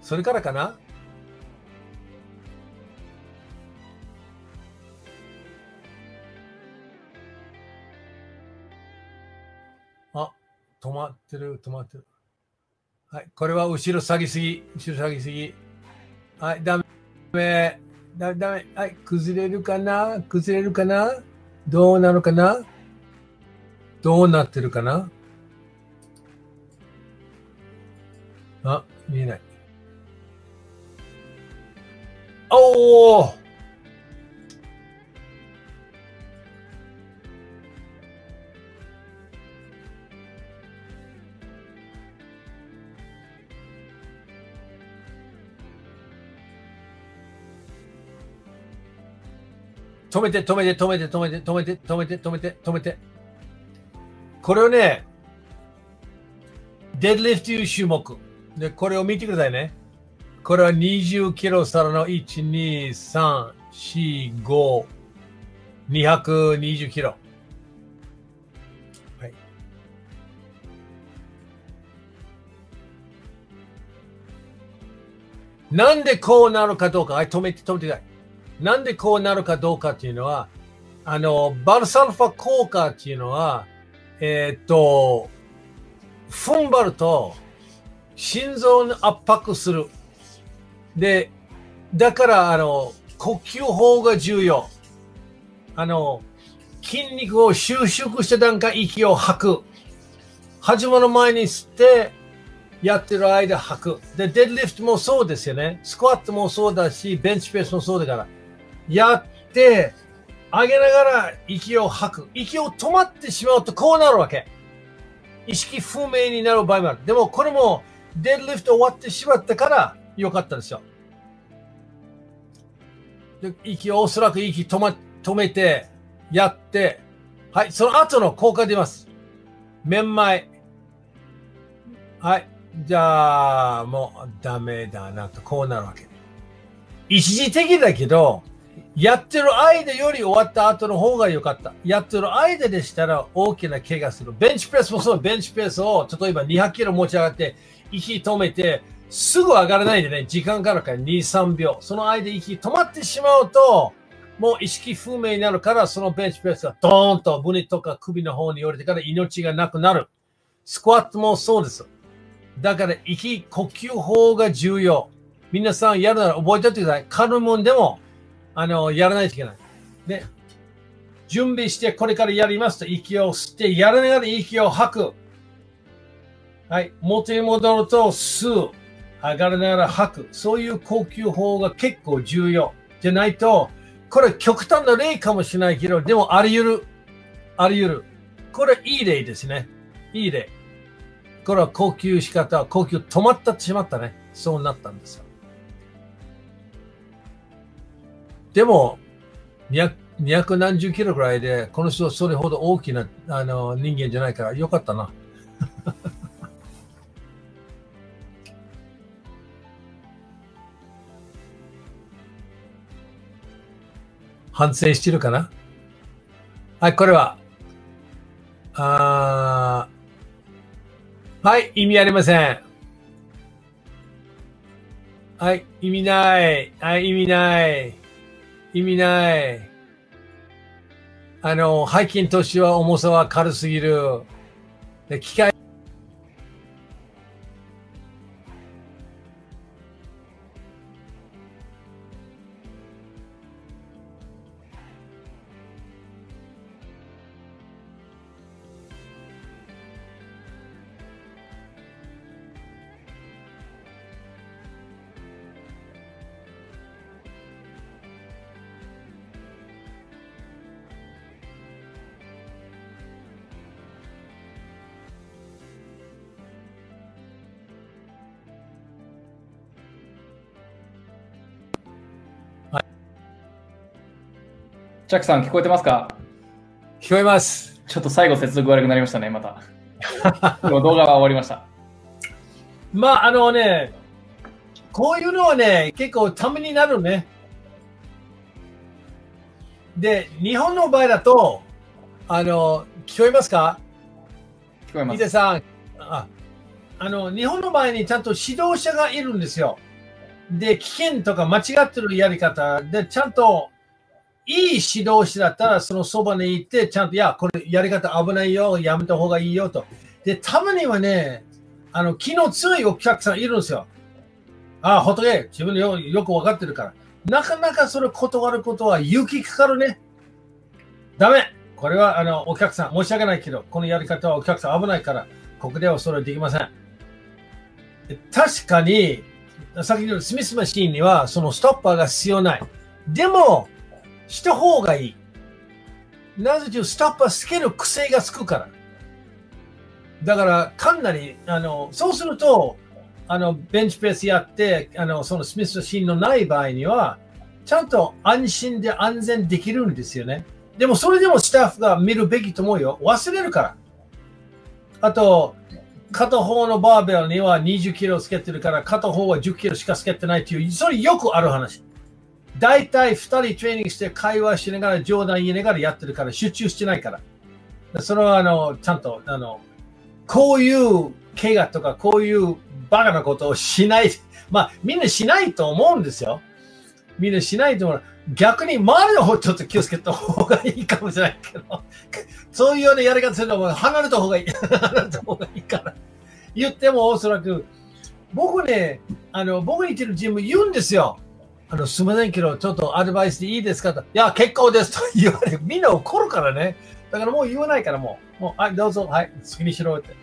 それからかな？止まってる、止まってる。はい、これは後ろ下げすぎ、後ろ下げすぎ。はい、ダメ。だ、ダメ。はい、崩れるかな？崩れるかな？どうなるかな？どうなってるかな？あ、見えない。おお止めて、止めて、止めて、止めて、止めて、止めて、止めて、止めて。これをね、デッドリフトいう種目。で、これを見てくださいね。これは20キロ皿の1、2、3、4、5、220キロ。はい。なんでこうなるかどうか、はい、止めて、止めてください。なんでこうなるかどうかっていうのは、あの、バルサルファ効果っていうのは、えーっと、踏ん張ると、心臓に圧迫する。で、だから、あの、呼吸法が重要。あの、筋肉を収縮した段階、息を吐く。始まる前に吸って、やってる間吐く。で、デッドリフトもそうですよね。スクワットもそうだし、ベンチプレスもそうだから。やって、上げながら息を吐く。息を止まってしまうとこうなるわけ。意識不明になる場合もある。でもこれもデッドリフト終わってしまったから良かったですよ。で息をおそらく息止,、ま、止めてやって、はい、その後の効果出ます。めんまい。はい。じゃあ、もうダメだなと、こうなるわけ。一時的だけど、やってる間より終わった後の方が良かった。やってる間でしたら大きな怪我する。ベンチプレスもそう、ベンチプレスを例えば200キロ持ち上がって、息止めて、すぐ上がらないでね、時間があるから2、3秒。その間息止まってしまうと、もう意識不明になるから、そのベンチプレスがドーンと胸とか首の方に降りてから命がなくなる。スクワットもそうです。だから息、呼吸法が重要。皆さんやるなら覚えておいてください。軽いもんでも、あの、やらないといけない。で、準備してこれからやりますと息を吸って、やらながら息を吐く。はい。元に戻ると吸う。上がらながら吐く。そういう呼吸法が結構重要。じゃないと、これ極端な例かもしれないけど、でもあり得る。あり得る。これいい例ですね。いい例。これは呼吸仕方、呼吸止まったってしまったね。そうなったんですよ。でも、200, 何十キロぐらいで、この人それほど大きなあの人間じゃないからよかったな。<laughs> 反省してるかな？はい、これは。あはい、意味ありません。はい、意味ない。はい、意味ない。意味ない。あの、背筋としては重さは軽すぎる。で機械チャックさん聞こえてますか？聞こえます。ちょっと最後接続悪くなりましたね、また。で <laughs> も動画は終わりました。まあ、あのね、こういうのはね、結構ためになるね。で、日本の場合だと、あの、聞こえますか？聞こえますさん、ああの、日本の場合にちゃんと指導者がいるんですよ。で、危険とか間違ってるやり方で、ちゃんといい指導者だったら、そのそばに行って、ちゃんと、いや、これやり方危ないよ、やめた方がいいよと。で、たまにはね、あの、気の強いお客さんいるんですよ。ああ、ほっとけ、自分でよよくわかってるから。なかなかそれ断ることは勇気かかるね。ダメこれは、あの、お客さん、申し訳ないけど、このやり方はお客さん危ないから、ここではそれできません。確かに、先ほどのスミスマシーンには、そのストッパーが必要ない。でも、した方がいい。なぜというストッパーつける癖がつくから。だから、かなり、あの、そうすると、あの、ベンチプレスやって、あの、そのスミスマシーンのない場合には、ちゃんと安心で安全できるんですよね。でも、それでもスタッフが見るべきと思うよ。忘れるから。あと、片方のバーベルには20キロつけてるから、片方は10キロしかつけてないっていう、それよくある話。大体2人トレーニングして会話しながら冗談言いながらやってるから集中してないから。それはあの、ちゃんと、あの、こういう怪我とかこういうバカなことをしない。<laughs> まあみんなしないと思うんですよ。みんなしないと思う。逆に周りの方ちょっと気をつけた方がいいかもしれないけど、<laughs> そういうようなやり方するのは離れた方がいい。<laughs> 離れた方がいいから。言ってもおそらく、僕ね、あの、僕に言ってるジム言うんですよ。あの、すみませんけど、ちょっとアドバイスでいいですか？と。いや、結構ですと言われ。みんな怒るからね。だからもう言わないからもう、もう、はい、どうぞ、はい、好きにしろって。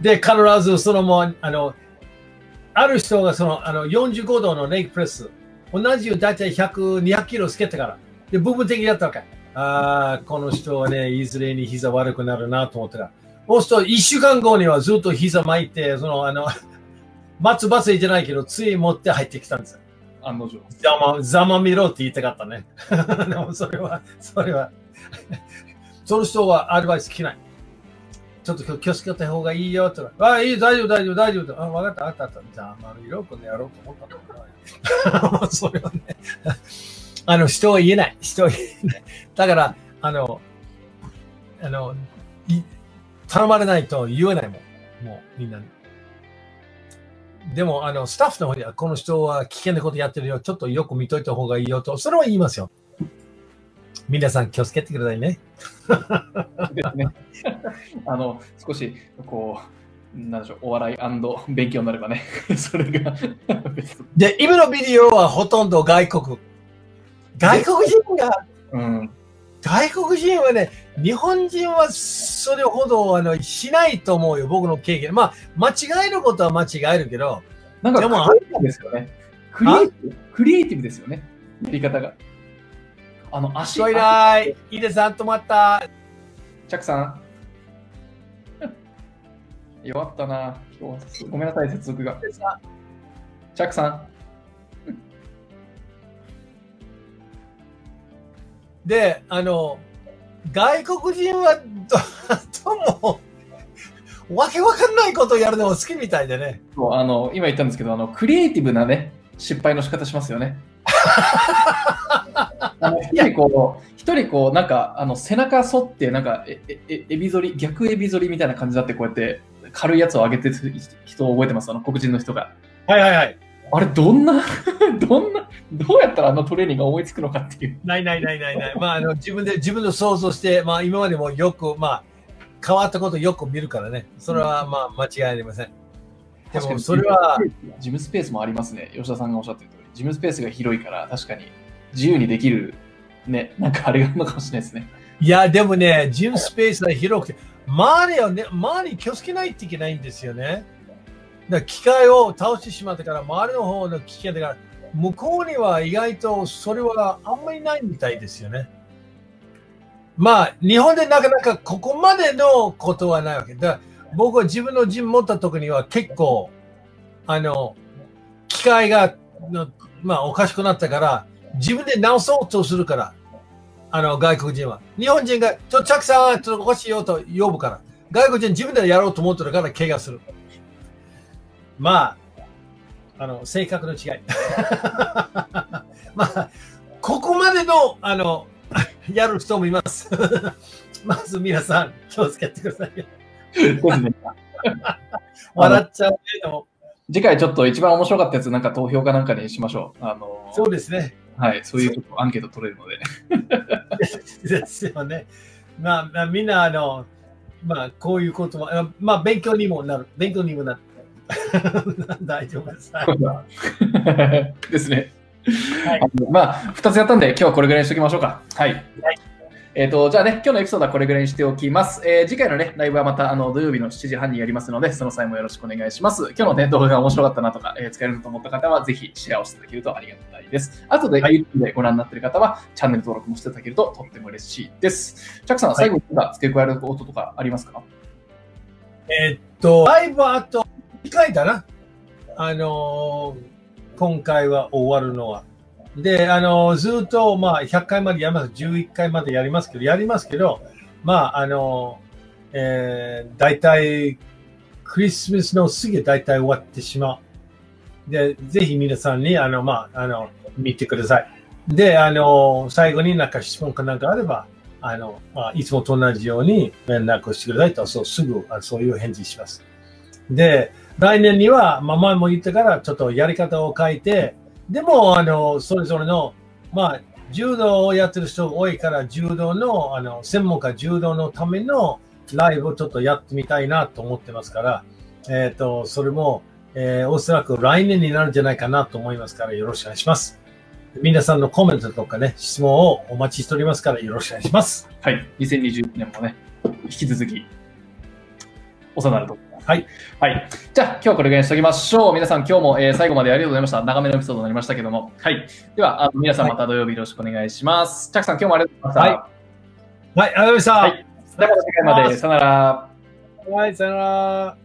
<laughs> で、必ずそのもう、あの、ある人がその、あの、45度のレイクプレス、同じよだいたい100、200キロつけてから、で、部分的にやったわけ。ああ、この人はね、いずれに膝悪くなるなと思ったら、そうすると、1週間後にはずっと膝巻いて、その、あの、松葉杖じゃないけど、杖持って入ってきたんですよ。案の定。ざま、ざまみろって言いたかったね。<laughs> でもそれは、それは、その人はアドバイス聞けない。ちょっと気をつけた方がいいよって言ったら、あ、いい、大丈夫、大丈夫、大丈夫。あ、わかった、わかった。じゃあ、まる色このやろうと思ったんだそれはね、<laughs> あの、人は言えない。人は言えない。だから、あの、あの、い頼まれないと言えないもん。もう、みんなに。でも、あの、スタッフの方には、この人は危険なことやってるよ。ちょっとよく見といた方がいいよと、それは言いますよ。皆さん気をつけてくださいね。ですね。あの、少し、こう、なんでしょう、お笑い勉強になればね、<laughs> それがで、今のビデオはほとんど外国。外国人が、うん、外国人はね、日本人はそれほどあのしないと思うよ、僕の経験。まあ、間違えることは間違えるけど、なんか、でもクリエイティブですよね。クリエイティブクリエイティブですよね。やり方が。あの、足、聞こえない。ヒデさん止まった。チャックさん。<laughs> 弱ったな。今日はごめんなさい、接続が。チャックさん。で、あの、外国人はど、<laughs> どうも、わけわかんないことをやるのも好きみたいでね。そうあの今言ったんですけどあの、クリエイティブなね、失敗の仕方しますよね。<laughs> あの一人こう、一人こう、なんか、あの背中反って、なんかえ、え、えエビ反り、逆エビ反りみたいな感じになって、こうやって軽いやつを上げてる人を覚えてます、あの黒人の人が。はいはいはい。あれ、どんな、<laughs> どんな、どうやったらあのトレーニングが思いつくのかっていう。ないないないないない。まあ、あの、自分で、自分の想像して、まあ、今までもよく、まあ、変わったことよく見るからね。それは、まあ、間違いありません。でも、それは、ジムスペースもありますね。吉田さんがおっしゃってる通り。ジムスペースが広いから、確かに自由にできる、ね、なんかあれがあるのかもしれないですね。いや、でもね、ジムスペースが広くて、周りはね、周りに気をつけないといけないんですよね。だ機械を倒してしまったから、周りの方の危険だから、向こうには意外とそれはあんまりないみたいですよね。まあ、日本でなかなかここまでのことはないわけ。だ僕は自分のジム持った時には結構、あの、機械が、まあ、おかしくなったから、自分で直そうとするから、あの、外国人は。日本人が、ちょ、チャックさん、ちょっと欲しいよと呼ぶから。外国人自分でやろうと思ってるから、怪我する。まあ、あの、性格の違い。<laughs> まあ、ここまでの、あの、<laughs> やる人もいます。<laughs> まず皆さん、気をつけてくださいよ。笑っちゃうけど、次回ちょっと一番面白かったやつ、なんか投票かなんかにしましょう。あのそうですね。はい、そういうアンケート取れるので。ですよね。まあ、まあ、みんな、あの、まあ、こういうことは、あまあ、勉強にもなる。勉強にもなる。<laughs> 大丈夫です。はいですね。はいまあ、2つやったんで、今日はこれぐらいにしておきましょうか。はい。えっ、と、じゃあね、今日のエピソードはこれぐらいにしておきます。えー次回のね、ライブはまたあの土曜日の7時半にやりますので、その際もよろしくお願いします。今日のね、動画が面白かったなとか、えー使えるなと思った方は、ぜひシェアをしていただけるとありがたいです。あとで YouTube でご覧になっている方は、チャンネル登録もしていただけるととっても嬉しいです。チャックさん、最後に付け加えることとかありますか、えっと、ライブあと2回だな。あのー今回は終わるのは。で、あのーずっと、まあ、100回までやります。11回までやりますけど、やりますけど、まあ、あのーえー、大体、クリスマスの過ぎ大体終わってしまう。で、ぜひ皆さんに、あの、まあ、あの、見てください。で、あの、最後になんか質問かなんかあれば、あの、まあ、いつもと同じように連絡してくださいと、そう、すぐ、そういう返事します。で、来年には、まあ、前も言ったから、ちょっとやり方を変えて、でも、あの、それぞれの、まあ、柔道をやってる人が多いから、柔道の、あの、専門家柔道のためのライブをちょっとやってみたいなと思ってますから、えっ、と、それも、えーおそらく来年になるんじゃないかなと思いますから、よろしくお願いします。皆さんのコメントとかね、質問をお待ちしておりますから、よろしくお願いします。はい。2020年もね、引き続き、お世話になると。はい。はい。じゃあ、今日はこれぐらいにしておきましょう。皆さん、今日も、えー最後までありがとうございました。長めのエピソードになりましたけども。はい。では、あの皆さんまた土曜日よろしくお願いします。チャックさん、今日もありがとうございました。はいはい、ありがとうございました。はいではまた次回まで。さよなら。はい、さよなら。